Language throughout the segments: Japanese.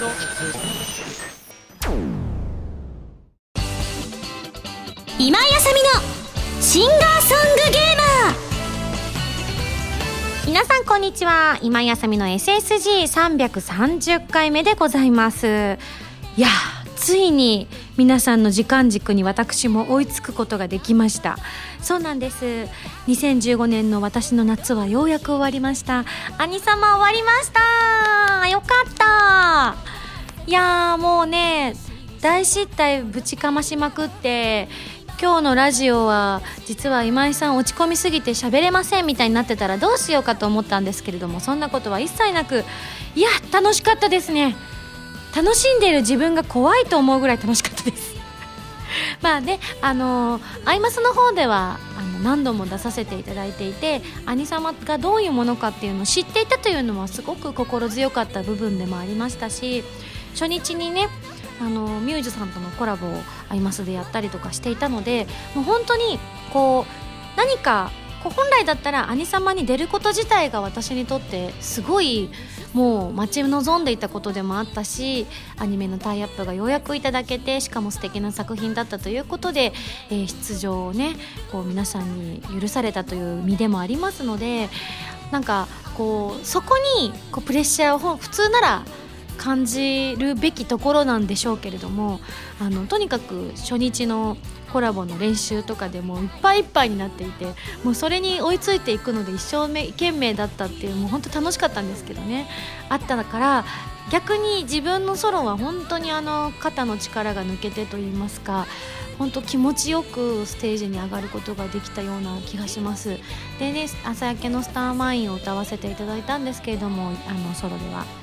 今井あさみのシンガーソングゲーマー。皆さんこんにちは。今井あさみの SSG330 回目でございます。いやついに皆さんの時間軸に私も追いつくことができました。そうなんです。2015年の私の夏はようやく終わりました。兄様終わりました。よかった。いやもうね大失態ぶちかましまくって今日のラジオは実は今井さん落ち込みすぎて喋れませんみたいになってたらどうしようかと思ったんですけれどもそんなことは一切なくいや楽しかったですね。楽しんでいる自分が怖いと思うぐらい楽しかったです。まあねあのアイマスの方ではあの何度も出させていただいていて兄様がどういうものかっていうのを知っていたというのもすごく心強かった部分でもありましたし初日にねあのミュージュさんとのコラボをアイマスでやったりとかしていたのでもう本当にこう何かこう本来だったら兄様に出ること自体が私にとってすごいもう待ち望んでいたことでもあったしアニメのタイアップがようやくいただけてしかも素敵な作品だったということで、えー、出場をねこう皆さんに許されたという身でもありますのでなんかこうそこにこうプレッシャーを普通なら感じるべきところなんでしょうけれどもあのとにかく初日のコラボの練習とかでもいっぱいいっぱいになっていてもうそれに追いついていくので一生懸命だったっていうもう本当楽しかったんですけどね。あったから逆に自分のソロは本当にあの肩の力が抜けてと言いますか本当気持ちよくステージに上がることができたような気がします。でね朝焼けのスターマインを歌わせていただいたんですけれどもあのソロでは。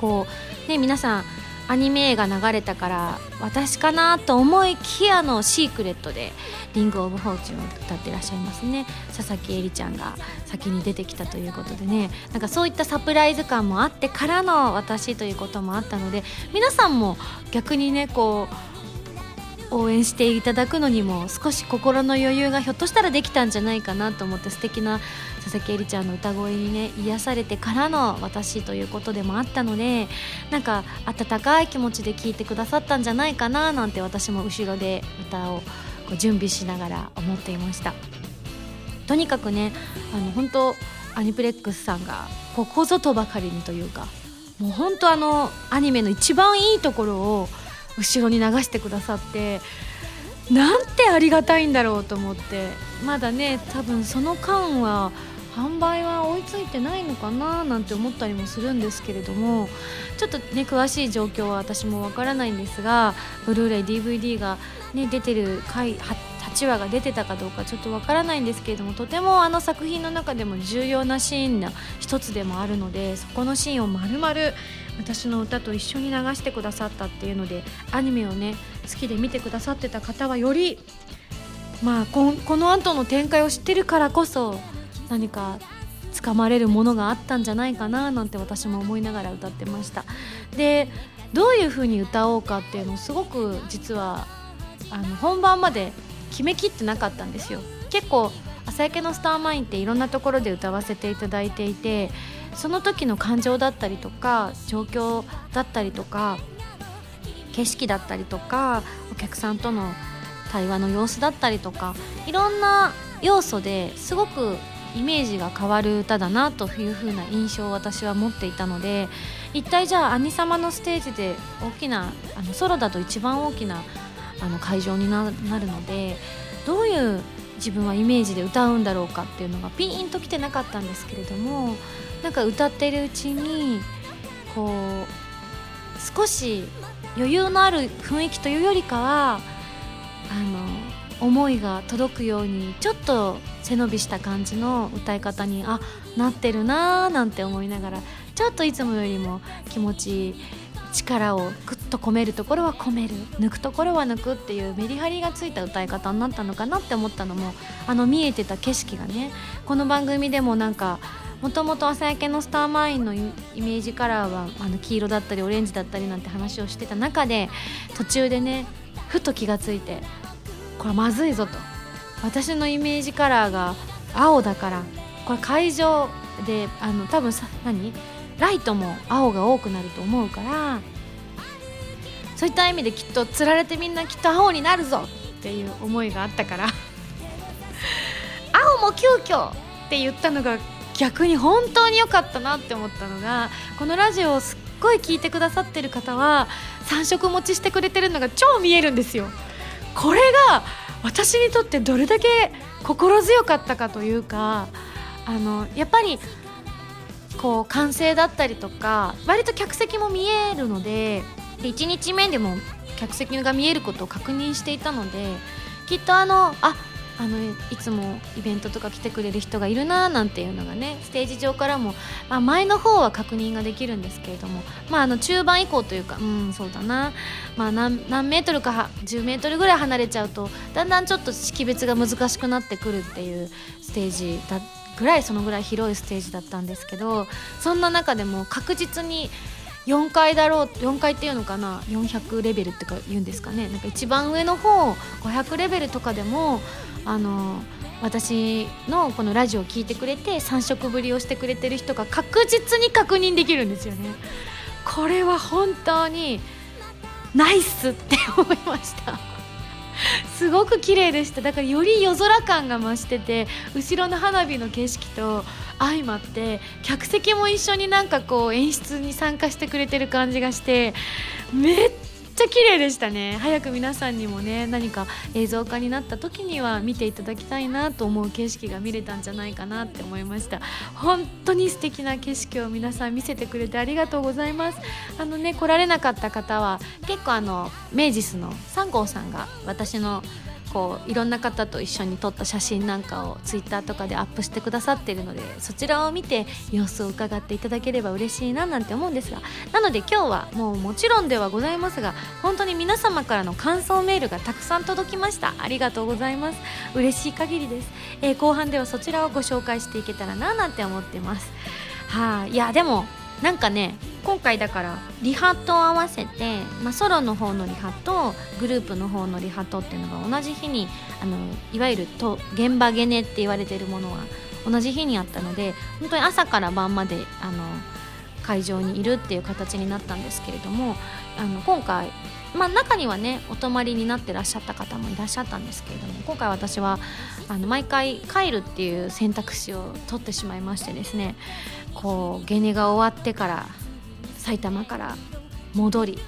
こうね皆さんアニメ映画流れたから私かなと思いきやのシークレットで「リング・オブ・フォーチュン」を歌ってらっしゃいますね。佐々木絵里ちゃんが先に出てきたということでね。なんかそういったサプライズ感もあってからの私ということもあったので皆さんも逆にねこう応援していただくのにも少し心の余裕がひょっとしたらできたんじゃないかなと思って素敵な佐々木絵里ちゃんの歌声にね癒されてからの私ということでもあったのでなんか温かい気持ちで聴いてくださったんじゃないかななんて私も後ろで歌をこう準備しながら思っていました。とにかくねあの本当アニプレックスさんがここぞとばかりにというかもう本当あのアニメの一番いいところを後ろに流してくださってなんてありがたいんだろうと思ってまだね多分その間は販売は追いついてないのかななんて思ったりもするんですけれどもちょっとね詳しい状況は私もわからないんですがブルーレイ DVD が、ね、出てる回8話が出てたかどうかちょっとわからないんですけれどもとてもあの作品の中でも重要なシーンの一つでもあるのでそこのシーンをまるまる私の歌と一緒に流してくださったっていうのでアニメをね好きで見てくださってた方はよりまあここの後の展開を知ってるからこそ何かつかまれるものがあったんじゃないかななんて私も思いながら歌ってました。でどういう風に歌おうかっていうのをすごく実はあの本番まで決めきってなかったんですよ。結構朝焼けのスターマインっていろんなところで歌わせていただいていてその時の感情だったりとか状況だったりとか景色だったりとかお客さんとの対話の様子だったりとかいろんな要素ですごくイメージが変わる歌だなという風な印象を私は持っていたので一体じゃあ兄様のステージで大きなあのソロだと一番大きなあの会場になるのでどういう自分はイメージで歌うんだろうかっていうのがピーンときてなかったんですけれどもなんか歌ってるうちにこう少し余裕のある雰囲気というよりかはあの思いが届くようにちょっと背伸びした感じの歌い方に。あなってるなーなんて思いながら。ちょっといつもよりも気持ち力をグッと込めるところは込める抜くところは抜くっていうメリハリがついた歌い方になったのかなって思ったのもあの見えてた景色がねこの番組でもなんかもともと朝焼けのスターマインのイメージカラーはあの黄色だったりオレンジだったりなんて話をしてた中で途中でねふと気がついてこれまずいぞと。私のイメージカラーが青だから。これ会場であの多分さ何？ライトも青が多くなると思うから。そういった意味できっとつられてみんなきっと青になるぞっていう思いがあったから。青も急遽って言ったのが逆に本当に良かったなって思ったのがこのラジオをすっごい聞いてくださってる方は3色持ちしてくれてるのが超見えるんですよ。これが私にとってどれだけ心強かったかというかあのやっぱりこう完成だったりとか割と客席も見えるので1日目でも客席が見えることを確認していたのできっとあのああのいつもイベントとか来てくれる人がいるななんていうのがねステージ上からも、まあ、前の方は確認ができるんですけれども、まあ、あの中盤以降というかうんそうだな、まあ何、何メートルか10メートルぐらい離れちゃうとだんだんちょっと識別が難しくなってくるっていうステージだぐらいそのぐらい広いステージだったんですけどそんな中でも確実に4階だろう4階っていうのかな400レベルってか言うんですかね。なんか一番上の方500レベルとかでもあの私のこのラジオを聞いてくれて3色ぶりをしてくれてる人が確実に確認できるんですよね。これは本当にナイスって思いました。すごく綺麗でした。だからより夜空感が増してて後ろの花火の景色と相まって客席も一緒になんかこう演出に参加してくれてる感じがしてめっちゃ綺麗でしたね。早く皆さんにもね何か映像化になった時には見ていただきたいなと思う景色が見れたんじゃないかなって思いました。本当に素敵な景色を皆さん見せてくれてありがとうございます。あのね来られなかった方は結構あの明治スの3号さんが私のこういろんな方と一緒に撮った写真なんかをツイッターとかでアップしてくださっているのでそちらを見て様子を伺っていただければ嬉しいななんて思うんですがなので今日はもうもちろんではございますが本当に皆様からの感想メールがたくさん届きました。ありがとうございます。嬉しい限りです、えー、後半ではそちらをご紹介していけたらななんて思ってます。はい、あ、いやでもなんかね今回だからリハと合わせて、まあ、ソロの方のリハとグループの方のリハとっていうのが同じ日にあのいわゆると現場ゲネって言われてるものは同じ日にあったので本当に朝から晩まであの会場にいるっていう形になったんですけれどもあの今回、まあ、中にはねお泊まりになってらっしゃった方もいらっしゃったんですけれども今回私はあの毎回帰るっていう選択肢を取ってしまいましてですねこうゲネが終わってから埼玉から戻り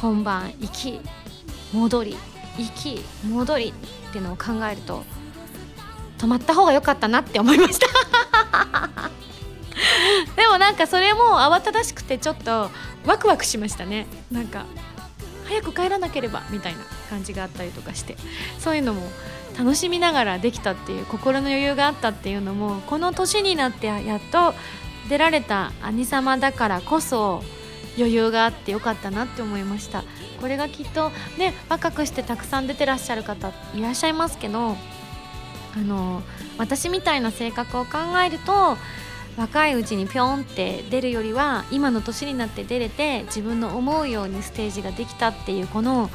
本番行き戻り行き戻りっていうのを考えると止まった方が良かったなって思いました。でもなんかそれも慌ただしくてちょっとワクワクしましたね。なんか早く帰らなければみたいな感じがあったりとかしてそういうのも楽しみながらできたっていう心の余裕があったっていうのもこの年になってやっと出られた兄様だからこそ余裕があってよかったなって思いました。これがきっとね若くしてたくさん出てらっしゃる方いらっしゃいますけどあの私みたいな性格を考えると若いうちにピョンって出るよりは今の年になって出れて自分の思うようにステージができたっていうこの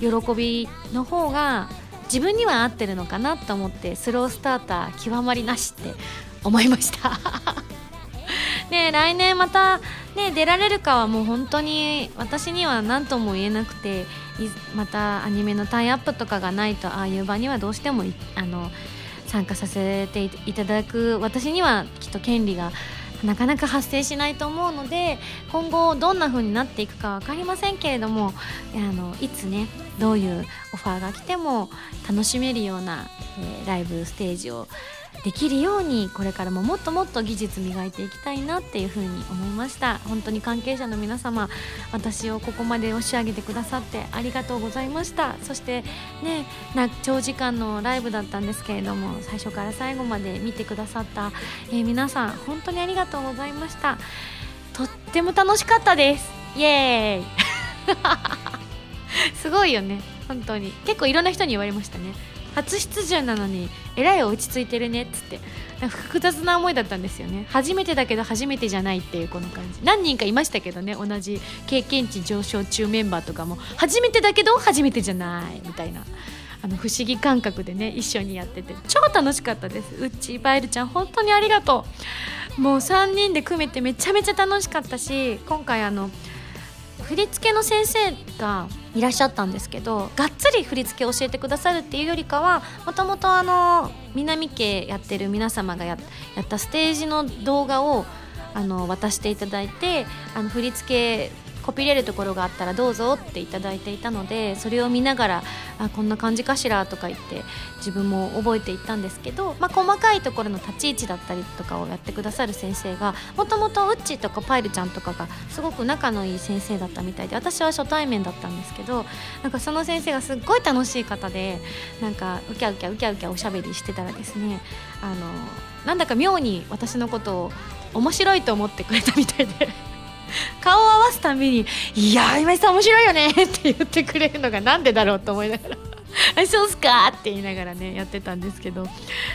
喜びの方が自分には合ってるのかなと思ってスロースターター極まりなしって思いました。ね来年またね出られるかはもう本当に私には何とも言えなくてまたアニメのタイアップとかがないとああいう場にはどうしてもあの参加させていただく私にはきっと権利がなかなか発生しないと思うので今後どんな風になっていくか分かりませんけれどもあのいつねどういうオファーが来ても楽しめるような、えー、ライブステージをできるようにこれからももっともっと技術磨いていきたいなっていうふうに思いました。本当に関係者の皆様私をここまで押し上げてくださってありがとうございました。そしてね長時間のライブだったんですけれども最初から最後まで見てくださった、えー、皆さん本当にありがとうございました。とっても楽しかったです。イエーイ。すごいよね。本当に。結構いろんな人に言われましたね。初出場なのにえらい落ち着いてるねっつって。複雑な思いだったんですよね。初めてだけど初めてじゃないっていうこの感じ。何人かいましたけどね同じ経験値上昇中メンバーとかも。初めてだけど初めてじゃないみたいな。あの不思議感覚でね一緒にやってて。超楽しかったです。うちバイルちゃん本当にありがとう。もう3人で組めてめちゃめちゃ楽しかったし今回あの振り付けの先生がいらっしゃったんですけどがっつり振り付けを教えてくださるっていうよりかはもともとあの南家やってる皆様がやったステージの動画をあの渡していただいてあの振り付けコピれるところがあったらどうぞっていただいていたのでそれを見ながらあこんな感じかしらとか言って自分も覚えていったんですけど、まあ、細かいところの立ち位置だったりとかをやってくださる先生がもともとウッチーとかパイルちゃんとかがすごく仲のいい先生だったみたいで私は初対面だったんですけどなんかその先生がすっごい楽しい方でなんかウキャウキャウキャウキャおしゃべりしてたらですねあのなんだか妙に私のことを面白いと思ってくれたみたいで。顔を合わすたびに「いや今井さん面白いよね」って言ってくれるのがなんでだろうと思いながら「あそうっすか」って言いながらねやってたんですけど。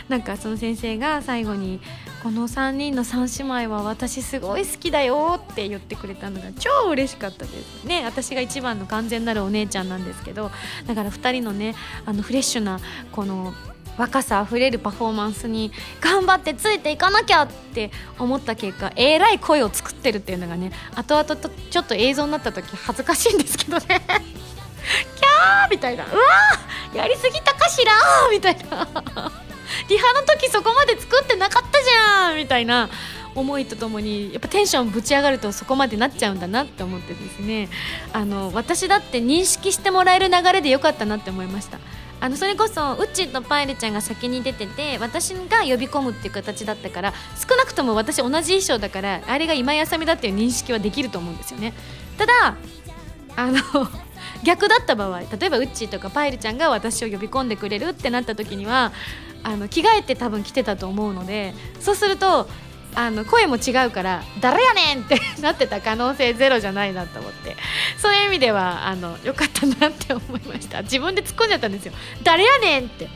なんかその先生が最後に「この3人の3姉妹は私すごい好きだよ」って言ってくれたのが超嬉しかったです。ね私が一番の完全なるお姉ちゃんなんですけど。だから2人のねあのフレッシュなこの若さあふれるパフォーマンスに頑張ってついていかなきゃって思った結果えらい声を作ってるっていうのがね後々とちょっと映像になった時恥ずかしいんですけどね。キャーみたいな。うわーやりすぎたかしら？みたいな。リハの時そこまで作ってなかったじゃん！みたいな思いとともにやっぱテンションぶち上がるとそこまでなっちゃうんだなって思ってですね。あの私だって認識してもらえる流れでよかったなって思いました。あのそれこそウッチーとパイルちゃんが先に出てて私が呼び込むっていう形だったから少なくとも私同じ衣装だからあれが今井あさみだっていう認識はできると思うんですよね。ただあの 逆だった場合例えばウッチーとかパイルちゃんが私を呼び込んでくれるってなった時にはあの着替えて多分来てたと思うのでそうするとあの声も違うから誰やねんって なってた可能性ゼロじゃないなと思って。そういう意味ではあのよかったなって思いました。自分で突っ込んじゃったんですよ。誰やねんって。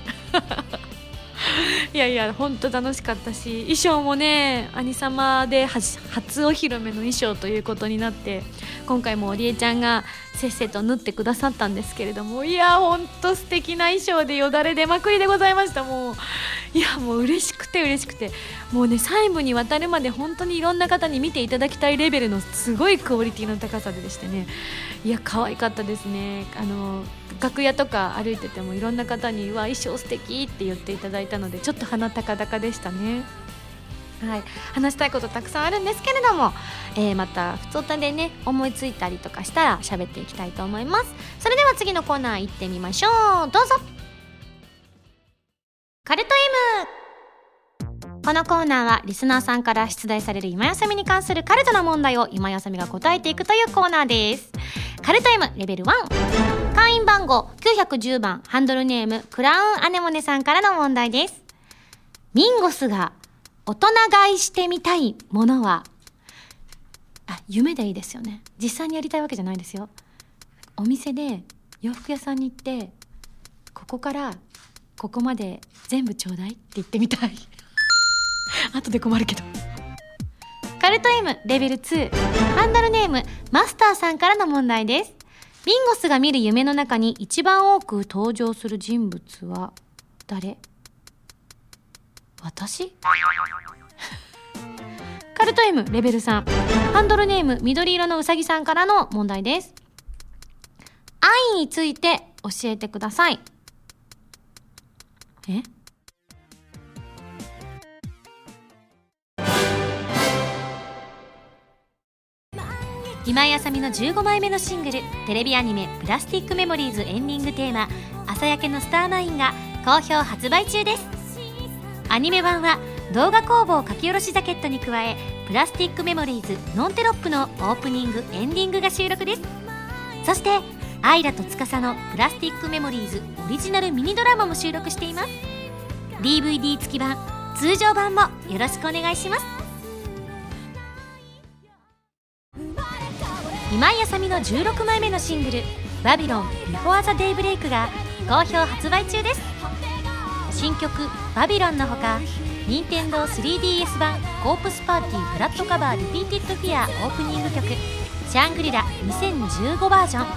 いやいや本当楽しかったし衣装もね兄様で初お披露目の衣装ということになって今回もりえちゃんがせっせと縫ってくださったんですけれどもいやほんと素敵な衣装でよだれ出まくりでございましたもう。いやもう嬉しくて嬉しくて。もうね細部にわたるまで本当にいろんな方に見ていただきたいレベルのすごいクオリティの高さでしてね。いや可愛かったですね。あの楽屋とか歩いててもいろんな方に「わ衣装素敵って言っていただいたのでちょっと鼻高々でしたね。はい、話したいことたくさんあるんですけれども、えー、また普通歌でね思いついたりとかしたら喋っていきたいと思います。それでは次のコーナー行ってみましょう。どうぞ。カルト M このコーナーはリスナーさんから出題される今休みに関するカルトな問題を今休みが答えていくというコーナーです。カルト M レベル1会員番号910番ハンドルネームクラウンアネモネさんからの問題です。ミンゴスが大人買いしてみたいものは？あ夢でいいですよね。実際にやりたいわけじゃないですよ。お店で洋服屋さんに行ってここからここまで全部ちょうだいって言ってみたい。後で困るけど。カルト M レベル2ハンドルネームマスターさんからの問題です。ビンゴスが見る夢の中に一番多く登場する人物は誰？私？カルト M レベル3ハンドルネーム緑色のうさぎさんからの問題です。愛について教えてください。え？今井麻美の15枚目のシングルテレビアニメ「プラスティックメモリーズ」エンディングテーマ「朝焼けのスターマイン」が好評発売中です。アニメ版は動画工房書き下ろしジャケットに加え「プラスティックメモリーズノンテロップ」のオープニングエンディングが収録です。そしてアイラと司の「プラスティックメモリーズ」オリジナルミニドラマも収録しています。DVD 付き版通常版もよろしくお願いします。今井麻美の16枚目のシングル「 Babylon before the daybreak」が好評発売中です。新曲「 Babylon」のほか任天堂 3DS 版「コープスパーティーブラッドカバーリピーティッドフィア」オープニング曲「 Shangri-La 2015バージョン」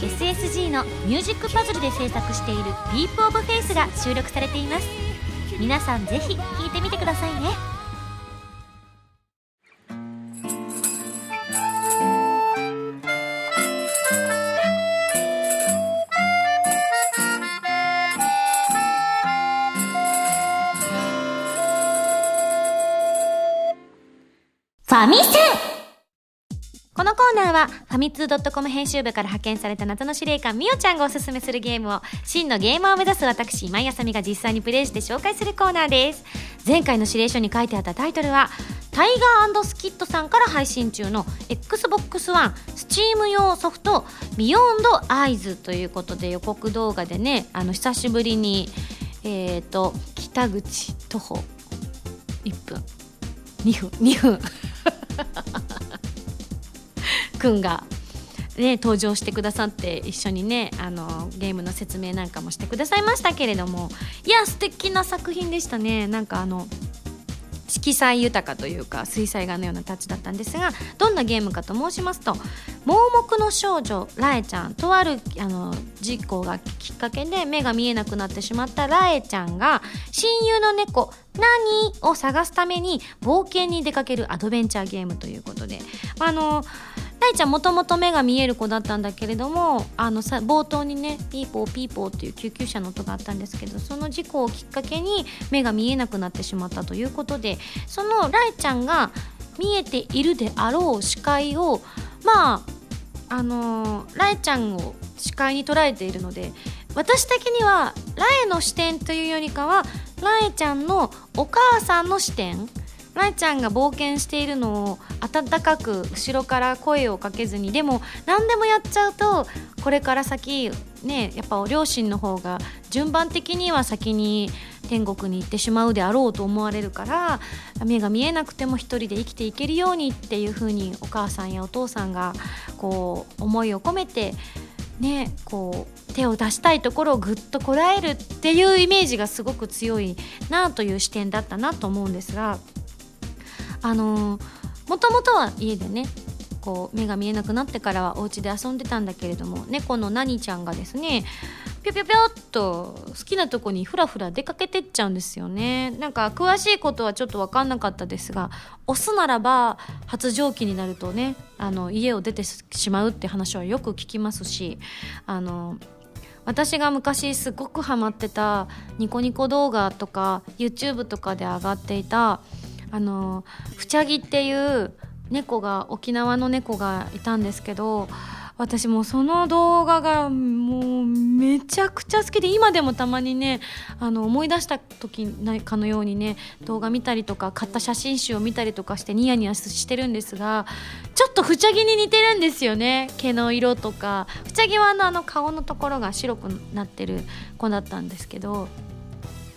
SSG のミュージックパズルで制作している「 Deep of Faith」が収録されています。皆さんぜひ聴いてみてくださいね。ァミセン。このコーナーはファミツー .com 編集部から派遣された謎の司令官みおちゃんがおすすめするゲームを真のゲーマーを目指す私今井あさみが実際にプレイして紹介するコーナーです。前回の指令書に書いてあったタイトルはタイガースキットさんから配信中の XBOX ONE スチーム用ソフトビヨンドアイズということで予告動画でねあの久しぶりにえっ、ー、と北口徒歩1分2分2分。くんが、ね、登場してくださって一緒にねあのゲームの説明なんかもしてくださいましたけれども。いや素敵な作品でしたね。なんかあの色彩豊かというか水彩画のようなタッチだったんですがどんなゲームかと申しますと盲目の少女ラエちゃんとあるあの事故がきっかけで目が見えなくなってしまったラエちゃんが親友の猫ナニを探すために冒険に出かけるアドベンチャーゲームということで。あのラエちゃんもともと目が見える子だったんだけれどもあのさ冒頭にねピーポーピーポーっていう救急車の音があったんですけどその事故をきっかけに目が見えなくなってしまったということでそのライちゃんが見えているであろう視界をまああのー、ライちゃんを視界に捉えているので私的にはライの視点というよりかはライちゃんのお母さんの視点舞ちゃんが冒険しているのを温かく後ろから声をかけずにでも何でもやっちゃうとこれから先ねやっぱ両親の方が順番的には先に天国に行ってしまうであろうと思われるから目が見えなくても一人で生きていけるようにっていう風にお母さんやお父さんがこう思いを込めてねこう手を出したいところをぐっとこらえるっていうイメージがすごく強いなという視点だったなと思うんですがあのもともとは家でねこう目が見えなくなってからはお家で遊んでたんだけれども猫のナニちゃんがですねぴょぴょぴょっと好きなとこにふらふら出かけてっちゃうんですよね。なんか詳しいことはちょっと分かんなかったですがオスならば発情期になるとねあの家を出てしまうって話はよく聞きますしあの私が昔すごくハマってたニコニコ動画とか YouTube とかで上がっていたあのフチャギっていう猫が沖縄の猫がいたんですけど私もその動画がもうめちゃくちゃ好きで今でもたまにねあの思い出した時かのようにね動画見たりとか買った写真集を見たりとかしてニヤニヤしてるんですがちょっとフチャギに似てるんですよね。毛の色とか。フチャギはあの顔のところが白くなってる子だったんですけど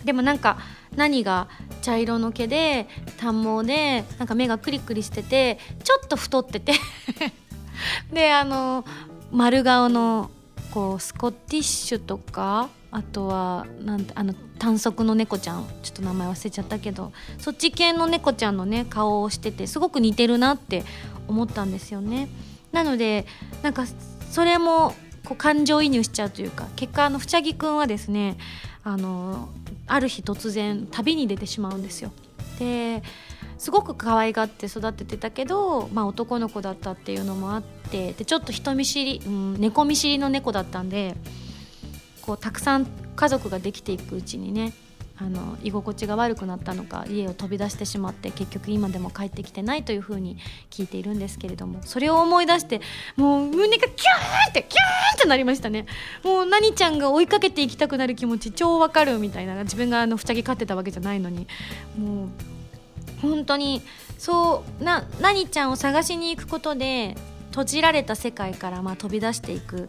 でもなんか何が茶色の毛で短毛でなんか目がクリクリしててちょっと太ってて であの丸顔のこうスコティッシュとかあとはなんあの短足の猫ちゃんちょっと名前忘れちゃったけどそっち系の猫ちゃんのね顔をしててすごく似てるなって思ったんですよね。なのでなんかそれもこう感情移入しちゃうというか結果あのふちゃぎくんはですねあのある日突然旅に出てしまうんですよ。ですごく可愛がって育ててたけど、まあ、男の子だったっていうのもあってでちょっと人見知り、うん、猫見知りの猫だったんでこうたくさん家族ができていくうちにねあの居心地が悪くなったのか家を飛び出してしまって結局今でも帰ってきてないというふうに聞いているんですけれどもそれを思い出してもう胸がキューンってキューンってなりましたね。もう何ちゃんが追いかけていきたくなる気持ち超わかるみたいな自分があのふちゃぎ飼ってたわけじゃないのに。もう本当にそうな何ちゃんを探しに行くことで閉じられた世界からまあ飛び出していく。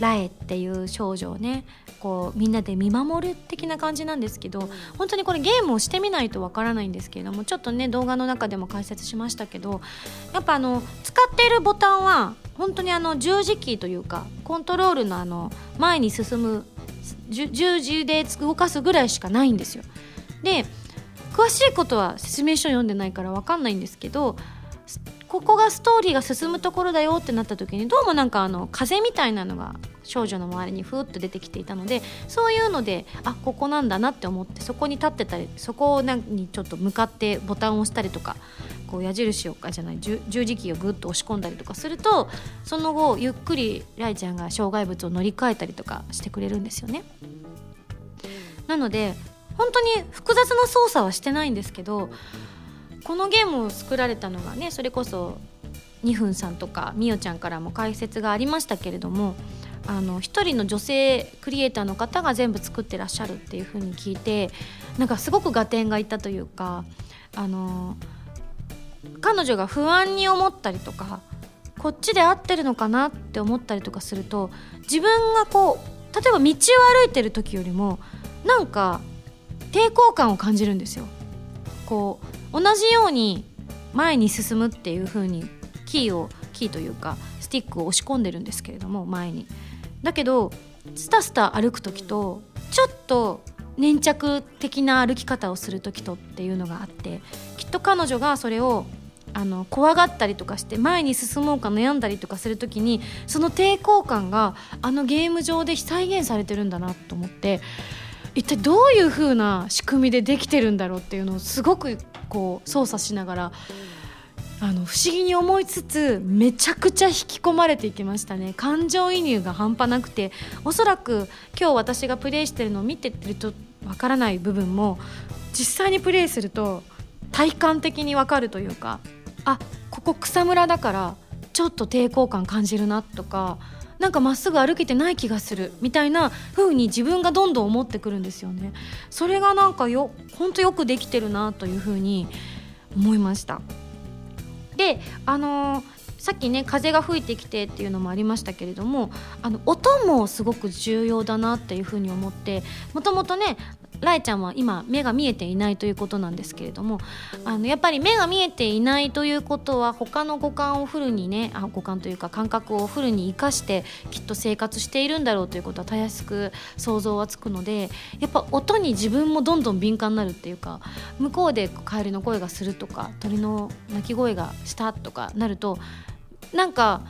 ラエっていう少女をねこうみんなで見守る的な感じなんですけど本当にこれゲームをしてみないとわからないんですけれどもちょっとね動画の中でも解説しましたけどやっぱあの使っているボタンは本当にあの十字キーというかコントロールのあの前に進む十字で動かすぐらいしかないんですよ。で詳しいことは説明書読んでないから分かんないんですけどここがストーリーが進むところだよってなった時にどうもなんかあの風みたいなのが少女の周りにふーっと出てきていたのでそういうのであここなんだなって思ってそこに立ってたりそこにちょっと向かってボタンを押したりとかこう矢印をかじゃない十字キーをぐっと押し込んだりとかするとその後ゆっくりライちゃんが障害物を乗り換えたりとかしてくれるんですよね。なので本当に複雑な操作はしてないんですけどこのゲームを作られたのがねそれこそ2分さんとかみおちゃんからも解説がありましたけれどもあの一人の女性クリエイターの方が全部作ってらっしゃるっていう風に聞いてなんかすごく合点がいったというかあの彼女が不安に思ったりとかこっちで合ってるのかなって思ったりとかすると自分がこう例えば道を歩いてる時よりもなんか抵抗感を感じるんですよ。こう同じように前に進むっていう風にキーをキーというかスティックを押し込んでるんですけれども前に。だけどスタスタ歩く時とちょっと粘着的な歩き方をする時とっていうのがあってきっと彼女がそれをあの怖がったりとかして前に進もうか悩んだりとかする時にその抵抗感があのゲーム上で再現されてるんだなと思って一体どういう風な仕組みでできてるんだろうっていうのをすごくこう操作しながらあの不思議に思いつつめちゃくちゃ引き込まれていきましたね。感情移入が半端なくておそらく今日私がプレイしてるのを見てるとわからない部分も実際にプレイすると体感的にわかるというかあここ草むらだからちょっと抵抗感感じるなとかなんかまっすぐ歩けてない気がするみたいな風に自分がどんどん思ってくるんですよね。それがなんかよ本当よくできてるなという風に思いました。であのー、さっきね風が吹いてきてっていうのもありましたけれどもあの音もすごく重要だなっていうふうに思ってもともとねライちゃんは今目が見えていないということなんですけれどもあのやっぱり目が見えていないということは他の五感をフルにねあ五感というか感覚をフルに生かしてきっと生活しているんだろうということはたやすく想像はつくのでやっぱ音に自分もどんどん敏感になるっていうか向こうでカエルの声がするとか鳥の鳴き声がしたとかなるとなんか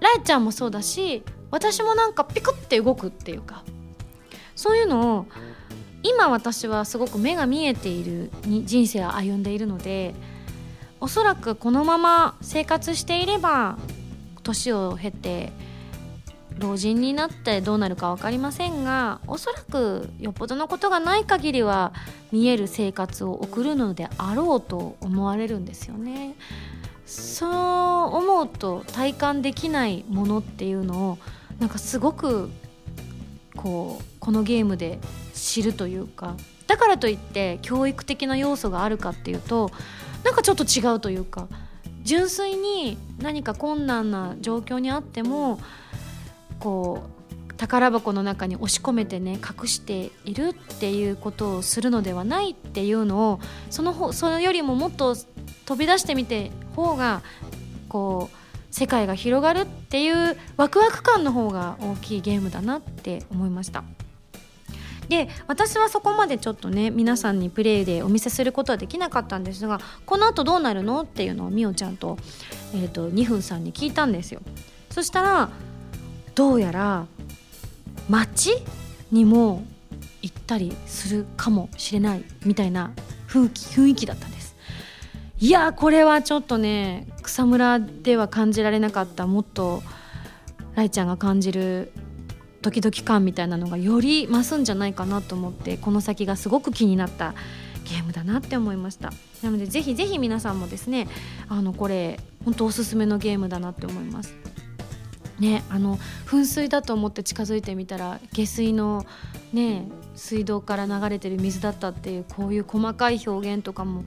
ライちゃんもそうだし私もなんかピクって動くっていうかそういうのを今私はすごく目が見えている人生を歩んでいるのでおそらくこのまま生活していれば年を経て老人になってどうなるか分かりませんがおそらくよっぽどのことがない限りは見える生活を送るのであろうと思われるんですよね。そう思うと体感できないものっていうのをなんかすごくこうこのゲームで知るというかだからといって教育的な要素があるかっていうとなんかちょっと違うというか純粋に何か困難な状況にあってもこう宝箱の中に押し込めてね隠しているっていうことをするのではないっていうのをそのほそれよりももっと飛び出してみて方がこう世界が広がるっていうワクワク感の方が大きいゲームだなって思いました。で私はそこまでちょっとね皆さんにプレイでお見せすることはできなかったんですがこのあとどうなるのっていうのをみおちゃんと,、えーと、2分さんに聞いたんですよ。そしたらどうやら街にも行ったりするかもしれないみたいな雰囲気雰囲気だったんです。いやこれはちょっとね草むらでは感じられなかったもっとライちゃんが感じるドキドキ感みたいなのがより増すんじゃないかなと思ってこの先がすごく気になったゲームだなって思いましたなのでぜひぜひ皆さんもですねあのこれ本当おすすめのゲームだなって思いますねあの噴水だと思って近づいてみたら下水のね水道から流れてる水だったっていうこういう細かい表現とかも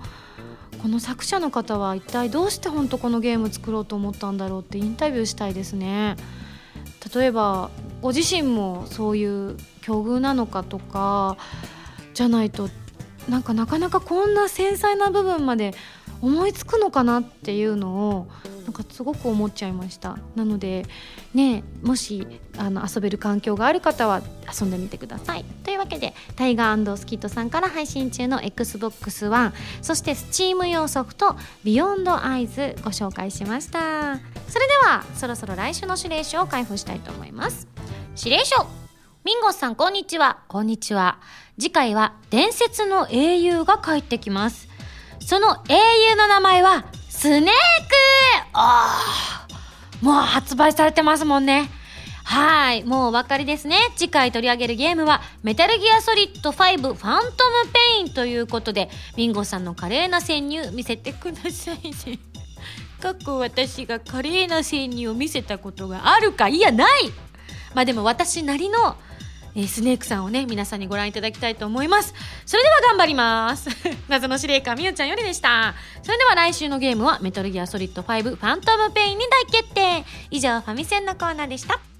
この作者の方は一体どうして本当このゲーム作ろうと思ったんだろうってインタビューしたいですね。例えばご自身もそういう境遇なのかとかじゃないとなんかなかなかこんな繊細な部分まで思いつくのかなっていうのをなんかすごく思っちゃいました。なのでねもしあの遊べる環境がある方は遊んでみてください。というわけでタイガースキットさんから配信中の XBOX1 そして Steam 用ソフトビヨンドアイズご紹介しました。それではそろそろ来週の指令書を開封したいと思います。指令書。ミンゴスさんこんにちは。こんにちは。次回は伝説の英雄が帰ってきます。その英雄の名前はスネークああもう発売されてますもんねはい。もうお分かりですね。次回取り上げるゲームは、メタルギアソリッド5ファントムペインということで、ミンゴさんの華麗な潜入見せてくださいね。過去私が華麗な潜入を見せたことがあるか?いや、ないまあでも私なりのえー、スネークさんをね、皆さんにご覧いただきたいと思います。それでは頑張ります。謎の司令官みゆちゃんよりでした。それでは来週のゲームはメタルギアソリッド5ファントムペインに大決定。以上、ファミセンのコーナーでした。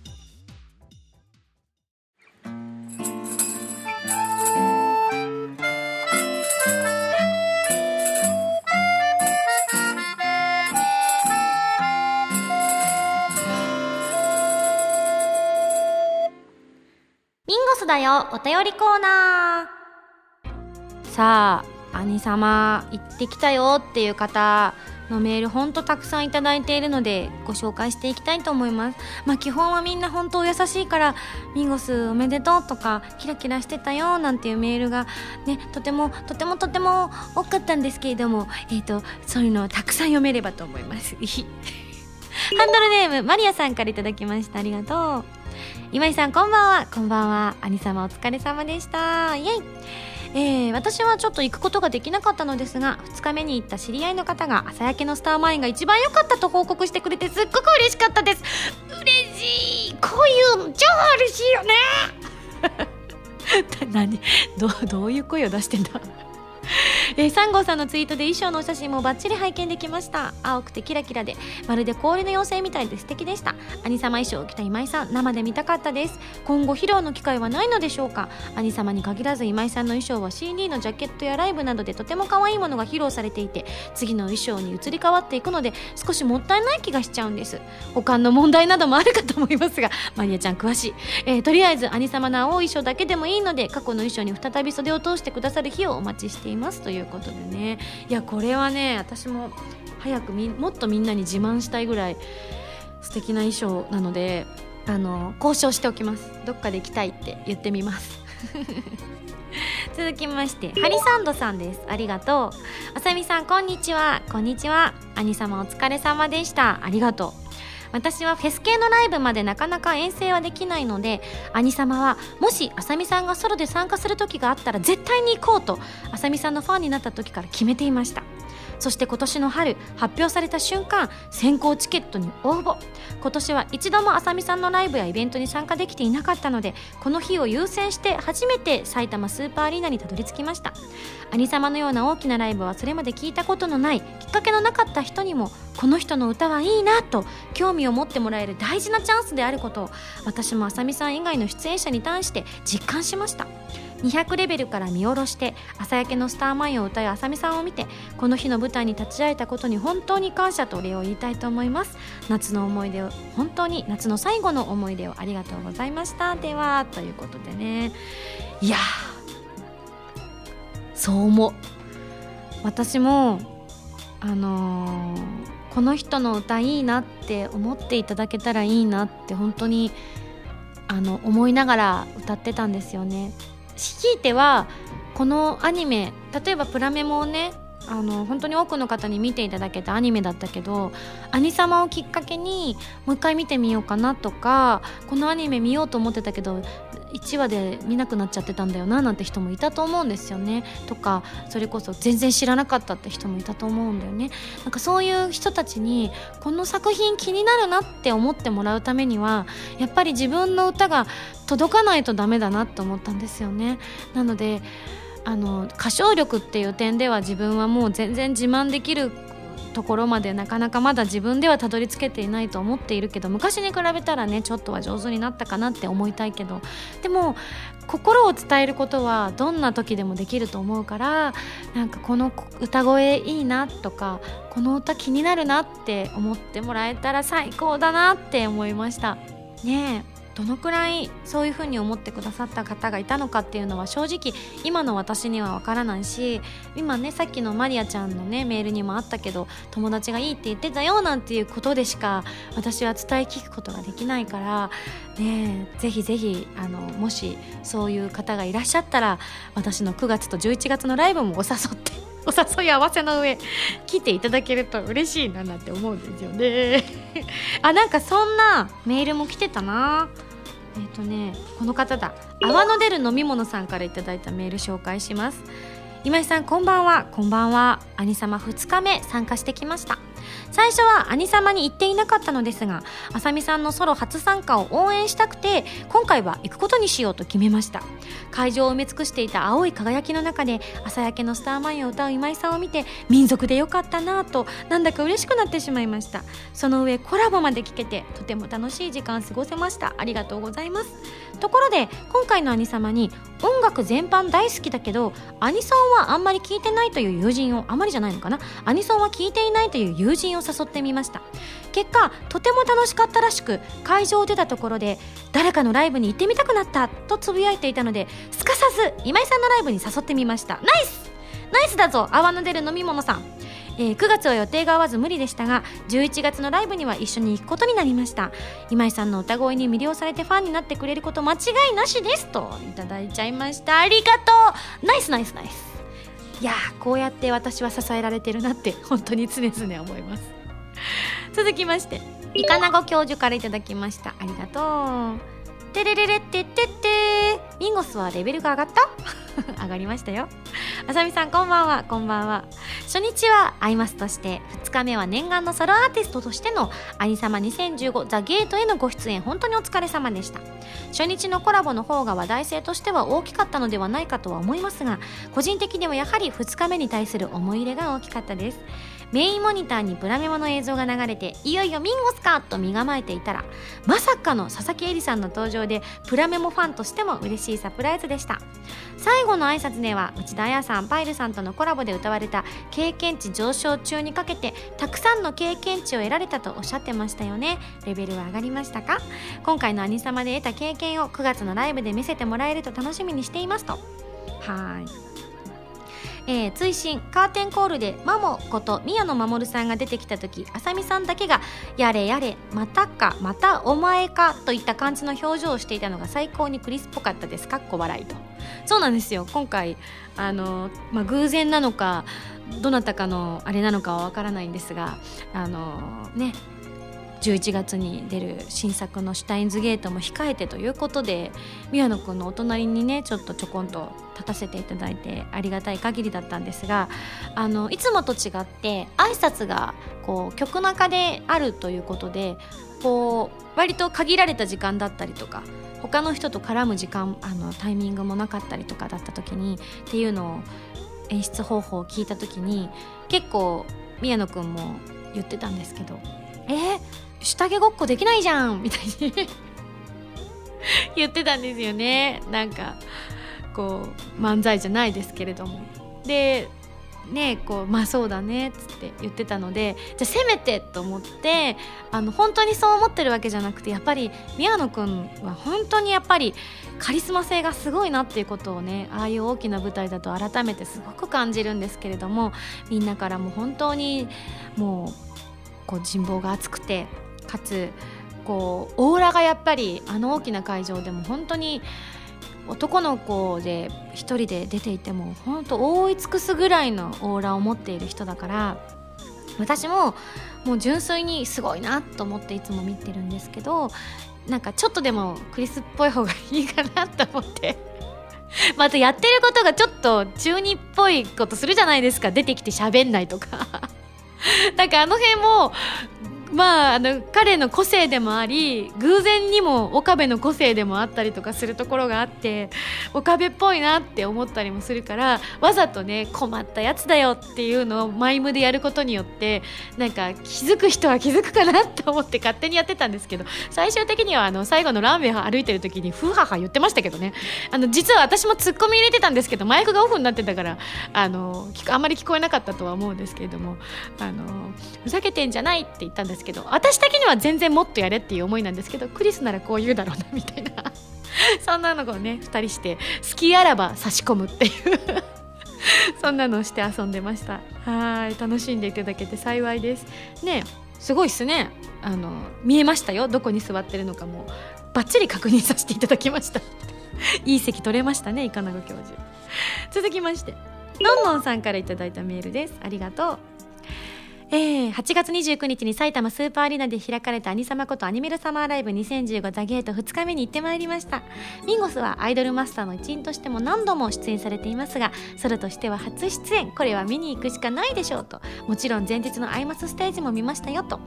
ンゴスだよ。お便りコーナー。さあ兄様行ってきたよっていう方のメールほんとたくさんいただいているのでご紹介していきたいと思います。まあ基本はみんな本当優しいからミンゴスおめでとうとかキラキラしてたよなんていうメールがねとてもとてもとても多かったんですけれどもえっ、ー、とそういうのをたくさん読めればと思います。ハンドルネームマリアさんから頂きました。ありがとう。今井さんこんばんは。こんばんは。兄様お疲れ様でした。イエイ。えー、私はちょっと行くことができなかったのですが2日目に行った知り合いの方が朝焼けのスターマインが一番良かったと報告してくれてすっごく嬉しかったです。嬉しい。こういうの超嬉しいよね。何？どどういう声を出してんだ？えー、3号さんのツイートで衣装のお写真もバッチリ拝見できました。青くてキラキラでまるで氷の妖精みたいで素敵でした。兄様衣装を着た今井さん生で見たかったです。今後披露の機会はないのでしょうか。兄様に限らず今井さんの衣装は CD のジャケットやライブなどでとても可愛いものが披露されていて次の衣装に移り変わっていくので少しもったいない気がしちゃうんです。保管の問題などもあるかと思いますが マリアちゃん詳しい、えー、とりあえず兄様の青い衣装だけでもいいので過去の衣装に再び袖を通してくださる日をお待ちしています。ますということでね。いやこれはね私も早くみもっとみんなに自慢したいぐらい素敵な衣装なのであの交渉しておきます。どっかで行きたいって言ってみます。続きましてハリサンドさんです。ありがとう。あさみさんこんにちは。こんにちは。兄様お疲れ様でした。ありがとう。私はフェス系のライブまでなかなか遠征はできないので兄様はもしあさみさんがソロで参加する時があったら絶対に行こうとあさみさんのファンになった時から決めていました。そして今年の春発表された瞬間先行チケットに応募。今年は一度もあさみさんのライブやイベントに参加できていなかったのでこの日を優先して初めて埼玉スーパーアリーナにたどり着きました。兄様のような大きなライブはそれまで聞いたことのないきっかけのなかった人にもこの人の歌はいいなと興味を持ってもらえる大事なチャンスであることを私もあさみさん以外の出演者に対して実感しました。200レベルから見下ろして朝焼けのスターマインを歌うあさみさんを見てこの日の舞台に立ち会えたことに本当に感謝とお礼を言いたいと思います。夏の思い出を本当に夏の最後の思い出をありがとうございました。ではということでね。いやそう思う。私もあのー、この人の歌いいなって思っていただけたらいいなって本当にあの思いながら歌ってたんですよね。ひいてはこのアニメ例えばプラメモをねあの本当に多くの方に見ていただけたアニメだったけど「兄様」をきっかけにもう一回見てみようかなとかこのアニメ見ようと思ってたけど1話で見なくなっちゃってたんだよななんて人もいたと思うんですよね。とかそれこそ全然知らなかったって人もいたと思うんだよね。なんかそういう人たちにこの作品気になるなって思ってもらうためにはやっぱり自分の歌が届かないとダメだなって思ったんですよね。なのであの歌唱力っていう点では自分はもう全然自慢できるところまでなかなかまだ自分ではたどり着けていないと思っているけど昔に比べたらねちょっとは上手になったかなって思いたいけどでも心を伝えることはどんな時でもできると思うからなんかこの歌声いいなとかこの歌気になるなって思ってもらえたら最高だなって思いました。ねえ。どのくらいそういうふうに思ってくださった方がいたのかっていうのは正直今の私にはわからないし今ねさっきのマリアちゃんのねメールにもあったけど友達がいいって言ってたよなんていうことでしか私は伝え聞くことができないからねぜひぜひあのもしそういう方がいらっしゃったら私の9月と11月のライブもお誘ってお誘い合わせの上来ていただけると嬉しいななんて思うんですよね。あなんかそんなメールも来てたな。えっ、ー、とねこの方だ。泡の出る飲み物さんからいただいたメール紹介します。今井さんこんばんは。こんばんは。兄様2日目参加してきました。最初は兄様に行っていなかったのですがあさみさんのソロ初参加を応援したくて今回は行くことにしようと決めました。会場を埋め尽くしていた青い輝きの中で朝焼けのスターマインを歌う今井さんを見て民族でよかったなぁとなんだか嬉しくなってしまいました。その上コラボまで聞けてとても楽しい時間過ごせました。ありがとうございます。ところで今回の兄様に音楽全般大好きだけどアニソンはあんまり聞いてないという友人をあまりじゃないのかな？アニソンは聞いていないという友人を誘ってみました。結果とても楽しかったらしく会場を出たところで誰かのライブに行ってみたくなったとつぶやいていたのですかさず今井さんのライブに誘ってみました。ナイス！ナイスだぞ！泡の出る飲み物さん。えー、9月は予定が合わず無理でしたが11月のライブには一緒に行くことになりました。今井さんの歌声に魅了されてファンになってくれること間違いなしですといただいちゃいました。ありがとう。ナイスナイスナイス。いやこうやって私は支えられてるなって本当に常々思います。続きましてイカナゴ教授からいただきました。ありがとう。てれれれってってって。ミンゴスはレベルが上がった？上がりましたよ。あさみさんこんばんは。こんばんは。初日はアイマスとして2日目は念願のソロアーティストとしての「兄様2015ザ・ゲート」へのご出演。本当にお疲れ様でした。初日のコラボの方が話題性としては大きかったのではないかとは思いますが個人的にはやはり2日目に対する思い入れが大きかったです。メインモニターにプラメモの映像が流れていよいよミンゴスかと身構えていたらまさかの佐々木絵里さんの登場でプラメモファンとしても嬉しいサプライズでした。最後の挨拶では内田彩さんパイルさんとのコラボで歌われた経験値上昇中にかけてたくさんの経験値を得られたとおっしゃってましたよね。レベルは上がりましたか？今回の兄様で得た経験を9月のライブで見せてもらえると楽しみにしていますと。はい。えー、追伸カーテンコールでマモこと宮野守さんが出てきた時あさみさんだけが「やれやれまたかまたお前か」といった感じの表情をしていたのが最高にクリスっぽかったです。かっこ笑いと。そうなんですよ。今回あの、まあ、偶然なのかどなたかのあれなのかはわからないんですがあのね11月に出る新作の「シュタインズゲート」も控えてということで宮野くんのお隣にねちょっとちょこんと立たせていただいてありがたい限りだったんですがあのいつもと違って挨拶がこう曲中であるということでこう割と限られた時間だったりとか他の人と絡む時間あのタイミングもなかったりとかだった時にっていうのを演出方法を聞いた時に結構宮野くんも言ってたんですけど「えー、下着ごっこできないじゃんみたいに 言ってたんですよね。なんかこう漫才じゃないですけれども。でねこうまあそうだねっつって言ってたのでじゃあせめてと思ってあの本当にそう思ってるわけじゃなくてやっぱり宮野くんは本当にやっぱりカリスマ性がすごいなっていうことをねああいう大きな舞台だと改めてすごく感じるんですけれどもみんなからも本当にもうこう人望が厚くてかつこうオーラがやっぱりあの大きな会場でも本当に男の子で一人で出ていても本当覆い尽くすぐらいのオーラを持っている人だから私ももう純粋にすごいなと思っていつも見てるんですけどなんかちょっとでもクリスっぽい方がいいかなと思って。またやってることがちょっと中二っぽいことするじゃないですか。出てきて喋んないとか。なんかあの辺もまあ、あの彼の個性でもあり偶然にも岡部の個性でもあったりとかするところがあって岡部っぽいなって思ったりもするからわざとね困ったやつだよっていうのをマイムでやることによってなんか気づく人は気づくかなと思って勝手にやってたんですけど最終的にはあの最後のラーメン歩いてる時にふはは言ってましたけどね。あの実は私もツッコミ入れてたんですけどマイクがオフになってたからあのあんまり聞こえなかったとは思うんですけれどもあのふざけてんじゃないって言ったんですですけど私的には全然もっとやれっていう思いなんですけどクリスならこう言うだろうなみたいな。そんなのをね2人して好きあらば差し込むっていう。そんなのをして遊んでました。はい楽しんでいただけて幸いです。ねすごいっすね。あの見えましたよ。どこに座ってるのかも。バッチリ確認させていただきました。いい席取れましたねイカナゴ教授。続きましてのんのんさんからいただいたメールです。ありがとう。えー、8月29日に埼玉スーパーアリーナで開かれたアニサマことアニメルサマーライブ2015ザゲート2日目に行ってまいりました。ミンゴスはアイドルマスターの一員としても何度も出演されていますがソロとしては初出演。これは見に行くしかないでしょうと。もちろん前日のアイマスステージも見ましたよと。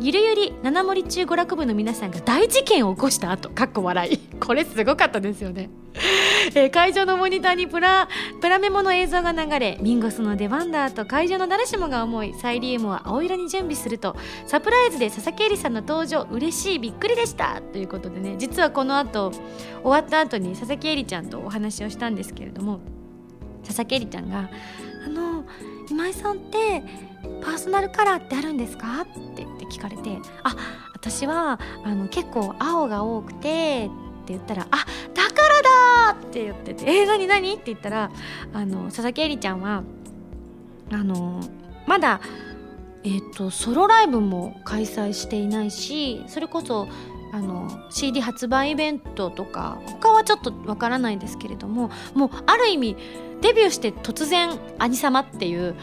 ゆるゆり七森中娯楽部の皆さんが大事件を起こした後かっこ笑い。これすごかったですよね。えー、会場のモニターにプラプラメモの映像が流れミンゴスの出番だと会場の誰しもが思いサイリウムは青色に準備するとサプライズで佐々木絵里さんの登場嬉しいびっくりでしたということでね実はこの後終わった後に佐々木絵里ちゃんとお話をしたんですけれども佐々木絵里ちゃんが「あの今井さんってパーソナルカラーってあるんですか?」ってって聞かれて「あ私はあの結構青が多くて」って言ったら「あだからだ!」って言ってて「えー、何何?」って言ったらあの佐々木絵里ちゃんはあのまだえーと、ソロライブも開催していないしそれこそあの CD 発売イベントとか他はちょっとわからないですけれどももうある意味デビューして突然「兄様」っていう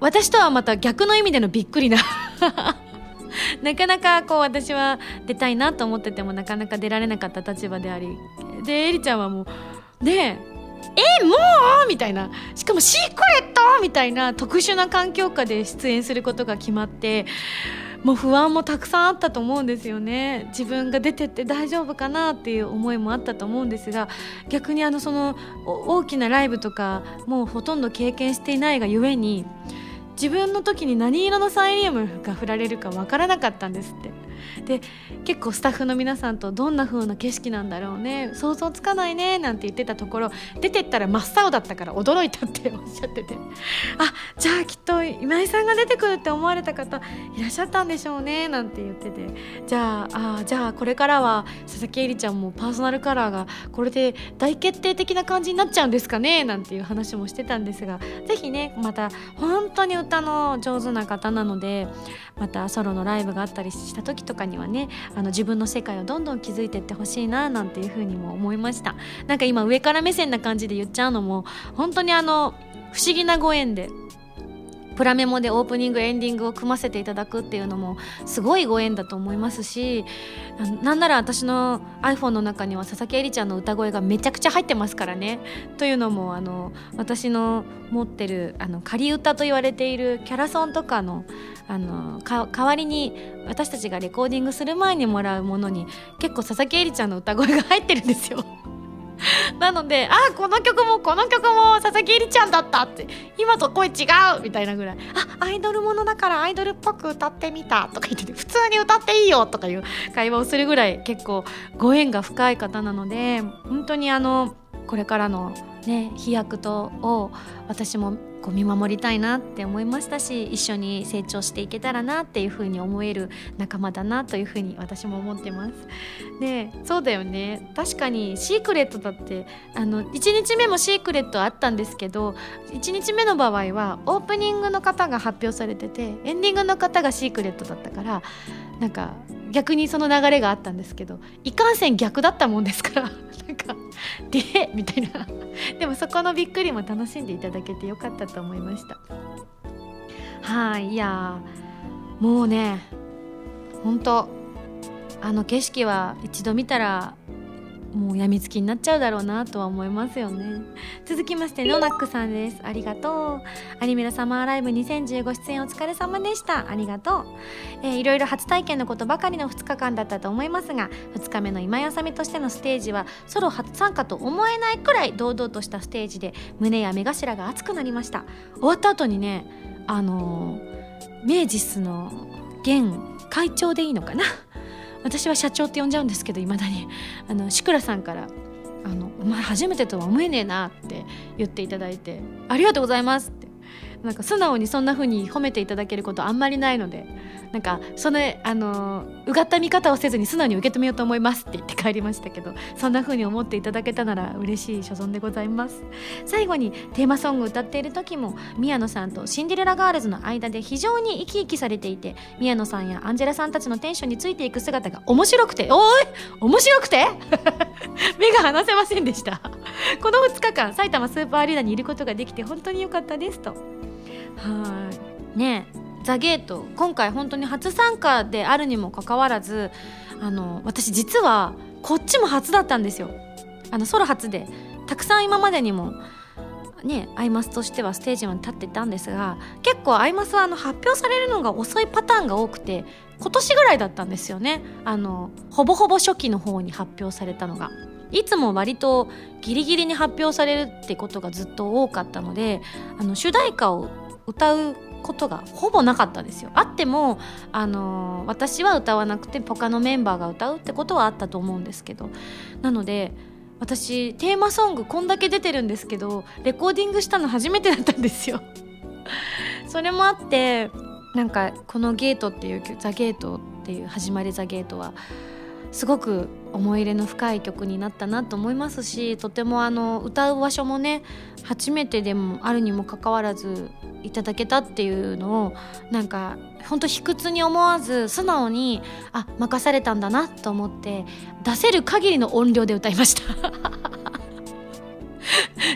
私とはまた逆の意味でのびっくりな なかなかこう私は出たいなと思っててもなかなか出られなかった立場でありでエリちゃんはもうねええもう？みたいな。しかもシークレット？みたいな特殊な環境下で出演することが決まって。もう不安もたくさんあったと思うんですよね。自分が出てって大丈夫かなっていう思いもあったと思うんですが。逆にあのその大きなライブとかもうほとんど経験していないがゆえに自分の時に何色のサイリウムが振られるかわからなかったんですって。で結構スタッフの皆さんとどんな風な景色なんだろうね想像つかないねなんて言ってたところ出てったら真っ青だったから驚いたっておっしゃってて。あじゃあきっと今井さんが出てくるって思われた方いらっしゃったんでしょうねなんて言ってて。じゃああじゃあこれからは佐々木絵里ちゃんもパーソナルカラーがこれで大決定的な感じになっちゃうんですかねなんていう話もしてたんですが。是非ねまた本当に歌の上手な方なのでまたソロのライブがあったりした時とかにはねあの自分の世界をどんどん築いていってほしいななんていうふうにも思いました。なんか今上から目線な感じで言っちゃうのも本当にあの不思議なご縁でプラメモでオープニングエンディングを組ませていただくっていうのもすごいご縁だと思いますしなんなら私の iPhone の中には佐々木絵里ちゃんの歌声がめちゃくちゃ入ってますからね。というのもあの私の持ってるあの仮歌と言われているキャラソンとかのあの代わりに私たちがレコーディングする前にもらうものに結構佐々木絵里ちゃんの歌声が入ってるんですよ。なのであこの曲もこの曲も佐々木絵里ちゃんだったって今と声違うみたいなぐらいあアイドルものだからアイドルっぽく歌ってみたとか言ってて普通に歌っていいよとかいう会話をするぐらい結構ご縁が深い方なので本当にあのこれからのね飛躍とを私もこう見守りたいなって思いましたし一緒に成長していけたらなっていうふうに思える仲間だなというふうに私も思ってます。でそうだよね確かにシークレットだってあの1日目もシークレットあったんですけど1日目の場合はオープニングの方が発表されててエンディングの方がシークレットだったからなんか逆にその流れがあったんですけどいかんせん逆だったもんですからなんか「で?」みたいな でもそこのびっくりも楽しんでいただけてよかったと思いましたはいいやもうね本当あの景色は一度見たらもうやみつきになっちゃうだろうなとは思いますよね。続きましてノナックさんです。ありがとう。有村サマーライブ2015出演お疲れ様でした。ありがとう、えー、いろいろ初体験のことばかりの2日間だったと思いますが2日目の今やさみとしてのステージはソロ初参加と思えないくらい堂々としたステージで胸や目頭が熱くなりました。終わった後にねあのー、メージスの現会長でいいのかな？私は社長って呼んじゃうんですけどいまだに。あのシクラさんからあの「お前初めてとは思えねえな」って言っていただいて「ありがとうございます」って。なんか素直にそんな風に褒めていただけることあんまりないのでなんかそのあのうがった見方をせずに素直に受け止めようと思いますって言って帰りましたけどそんな風に思っていただけたなら嬉しい所存でございます。最後にテーマソング歌っている時も宮野さんとシンデレラガールズの間で非常に生き生きされていて宮野さんやアンジェラさんたちのテンションについていく姿が面白くておい面白くて。目が離せませんでしたこの2日間埼玉スーパーアリーナにいることができて本当に良かったですとはい。ねザ・ゲート今回本当に初参加であるにもかかわらずあの私実はこっちも初だったんですよ。あのソロ初でたくさん今までにもねアイマスとしてはステージまで立ってたんですが結構アイマスはあの発表されるのが遅いパターンが多くて今年ぐらいだったんですよね。あのほぼほぼ初期の方に発表されたのが。いつも割とギリギリに発表されるってことがずっと多かったのであの主題歌を歌うことがほぼなかったんですよ。あっても、あのー、私は歌わなくて他のメンバーが歌うってことはあったと思うんですけど。なので私テーマソングこんだけ出てるんですけどレコーディングしたの初めてだったんですよ。それもあってなんかこの「ゲート」っていう「ザ・ゲート」っていう始まり「ザ・ゲート」はすごく思い入れの深い曲になったなと思いますしとてもあの歌う場所もね初めてでもあるにもかかわらずいただけたっていうのをなんかほんと卑屈に思わず素直にあ任されたんだなと思って出せる限りの音量で歌いました。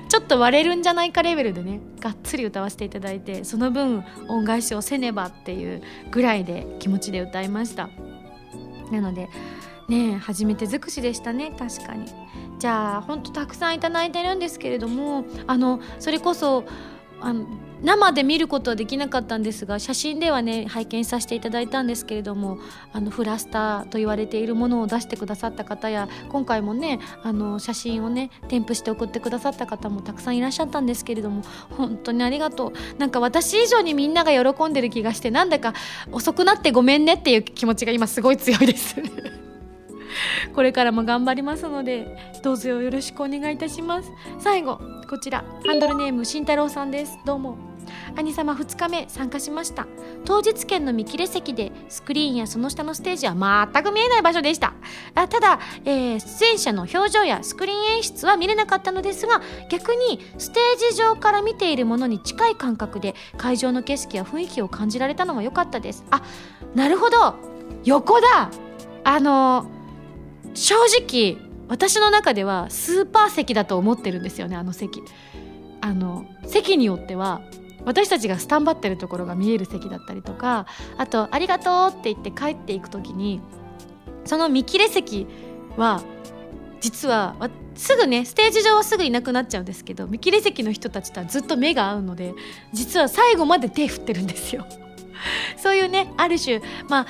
ちょっと割れるんじゃないかレベルでね。がっつり歌わせていただいてその分恩返しをせねばっていうぐらいで気持ちで歌いました。なのでね初めて尽くしでしたね。確かに。じゃあほんとたくさんいただいてるんですけれどもあのそれこそあの生で見ることはできなかったんですが写真ではね拝見させていただいたんですけれどもあのフラスターと言われているものを出してくださった方や今回もねあの写真をね添付して送ってくださった方もたくさんいらっしゃったんですけれども本当にありがとう。なんか私以上にみんなが喜んでる気がしてなんだか遅くなってごめんねっていう気持ちが今すごい強いです。これからも頑張りますのでどうぞよろしくお願いいたします。最後こちらハンドルネーム慎太郎さんです。どうも。兄様2日目参加しました。当日券の見切れ席でスクリーンやその下のステージは全く見えない場所でした。あただ、えー、出演者の表情やスクリーン演出は見れなかったのですが逆にステージ上から見ているものに近い感覚で会場の景色や雰囲気を感じられたのも良かったです。あなるほど。横だ。あの正直私の中ではスーパー席だと思ってるんですよねあの席あの席によっては私たちがスタンバってるところが見える席だったりとかあと「ありがとう」って言って帰っていく時にその見切れ席は実はすぐねステージ上はすぐいなくなっちゃうんですけど見切れ席の人たちとはずっと目が合うので実は最後まで手振ってるんですよ。そういうねある種まあ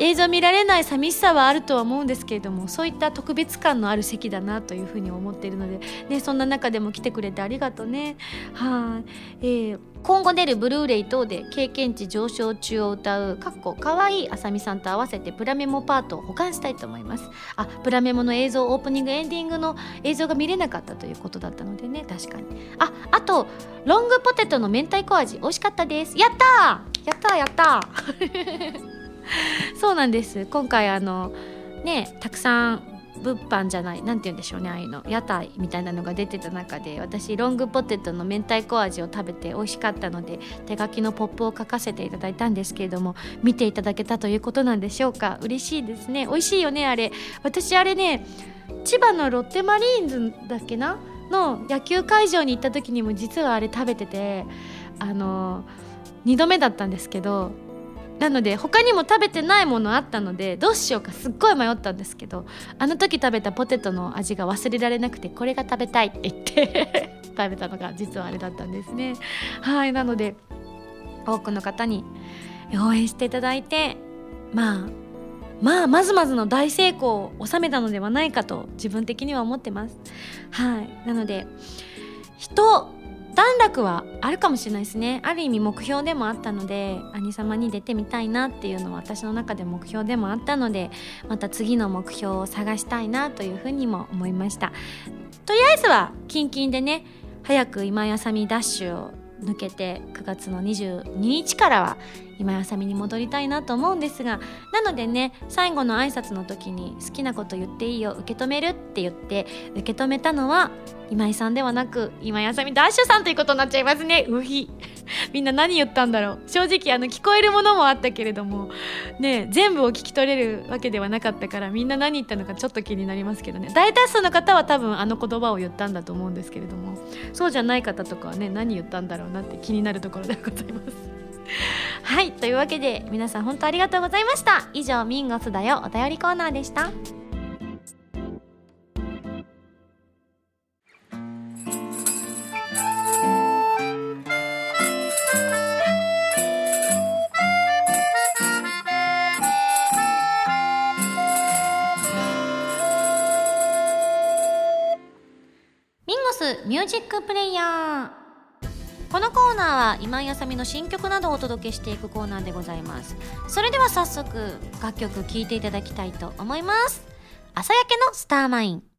映像見られない寂しさはあるとは思うんですけれどもそういった特別感のある席だなというふうに思っているので、ね、そんな中でも来てくれてありがとうね。はい、えー、今後出るブルーレイ等で経験値上昇中を歌うかっこかわいいあさみさんと合わせてプラメモパートを保管したいと思います。あプラメモの映像オープニングエンディングの映像が見れなかったということだったのでね確かに。ああとロングポテトの明太子味美味しかったです。やったやったやった そうなんです。今回あのねたくさん物販じゃない何て言うんでしょうねああいうの。屋台みたいなのが出てた中で私ロングポテトの明太子味を食べて美味しかったので手書きのポップを書かせていただいたんですけれども見ていただけたということなんでしょうか。嬉しいですね。美味しいよねあれ。私あれね千葉のロッテマリーンズだっけな？の野球会場に行った時にも実はあれ食べててあの2度目だったんですけどなので他にも食べてないものあったのでどうしようかすっごい迷ったんですけどあの時食べたポテトの味が忘れられなくてこれが食べたいって言って 食べたのが実はあれだったんですね。はいなので多くの方に応援していただいてまあまあまずまずの大成功を収めたのではないかと自分的には思ってます。はいなので人段落はあるかもしれないですね。ある意味目標でもあったので兄様に出てみたいなっていうのは私の中で目標でもあったのでまた次の目標を探したいなというふうにも思いました。とりあえずはキンキンでね早く今やさみダッシュを抜けて9月の22日からは今やさみに戻りたいなと思うんですがなのでね最後の挨拶の時に好きなこと言っていいよ受け止めるって言って受け止めたのは今井さんではなく今やさみダッシュさんということになっちゃいますね。うひ みんな何言ったんだろう。正直あの聞こえるものもあったけれどもね全部を聞き取れるわけではなかったからみんな何言ったのかちょっと気になりますけどね。大多数の方は多分あの言葉を言ったんだと思うんですけれどもそうじゃない方とかはね何言ったんだろうなって気になるところでございます。はいというわけで皆さん本当ありがとうございました。以上ミンゴスだよお便りコーナーでした。ミンゴスミュージックプレイヤー。このコーナーは今井あさみの新曲などをお届けしていくコーナーでございます。それでは早速楽曲聴いていただきたいと思います。朝焼けのスターマイン。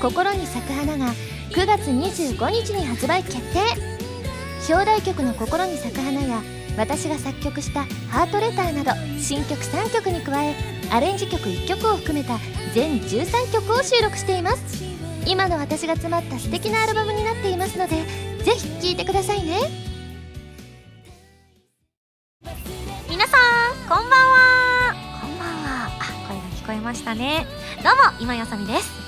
心に咲く花」が9月25日に発売決定。表題曲の「心に咲く花」や私が作曲した「ハートレター」など新曲3曲に加えアレンジ曲1曲を含めた全13曲を収録しています。今の私が詰まった素敵なアルバムになっていますのでぜひ聴いてくださいね。皆さんこんばんは。こんばんは。あ声が聞こえましたね。どうも今やさみです。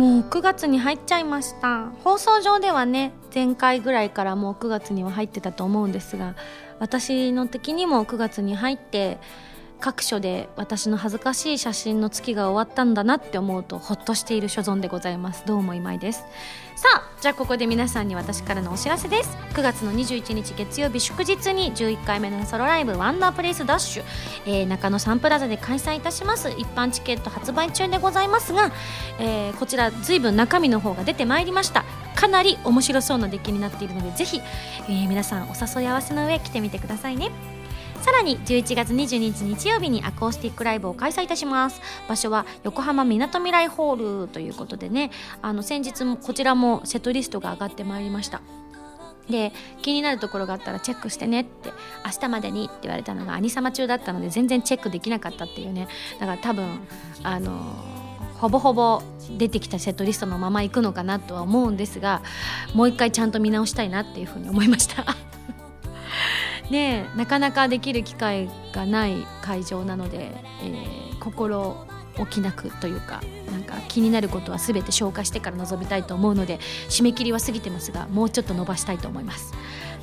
もう9月に入っちゃいました。放送上ではね前回ぐらいからもう9月には入ってたと思うんですが私の時にも9月に入って各所で私の恥ずかしい写真の月が終わったんだなって思うとほっとしている所存でございます。どうも今井です。さあじゃあここで皆さんに私からのお知らせです。9月の21日月曜日祝日に11回目のソロライブワンダープレイスダッシュ、えー中野サンプラザで開催いたします。一般チケット発売中でございますが、えーこちら随分中身の方が出てまいりました。かなり面白そうなデッキになっているのでぜひ、えー皆さんお誘い合わせの上来てみてくださいね。さらに11月22日日曜日にアコースティックライブを開催いたします。場所は横浜みなとみらいホールということでね。あの先日もこちらもセットリストが上がってまいりました。で気になるところがあったらチェックしてねって明日までにって言われたのが兄様中だったので全然チェックできなかったっていうね。だから多分あのほぼほぼ出てきたセットリストのまま行くのかなとは思うんですがもう一回ちゃんと見直したいなっていうふうに思いました。ねなかなかできる機会がない会場なので、えー心置きなくというかなんか気になることは全て消化してから臨みたいと思うので締め切りは過ぎてますがもうちょっと伸ばしたいと思います。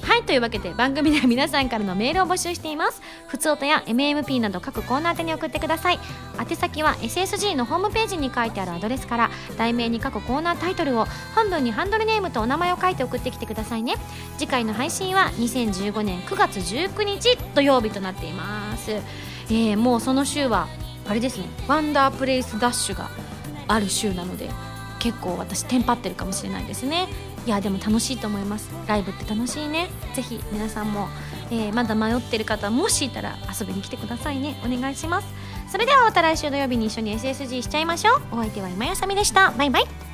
はいというわけで番組では皆さんからのメールを募集しています。ふつおたや MMP など各コーナー宛に送ってください。宛先は SSG のホームページに書いてあるアドレスから題名に各コーナータイトルを本文にハンドルネームとお名前を書いて送ってきてくださいね。次回の配信は2015年9月19日土曜日となっています。えー、もうその週はあれですね。ワンダープレイスダッシュがある週なので結構私テンパってるかもしれないですね。いやでも楽しいと思います。ライブって楽しいね。ぜひ皆さんも、えーまだ迷ってる方もしいたら遊びに来てくださいね。お願いします。それではまた来週土曜日に一緒に SSG しちゃいましょう。お相手は今やさみでした。バイバイ。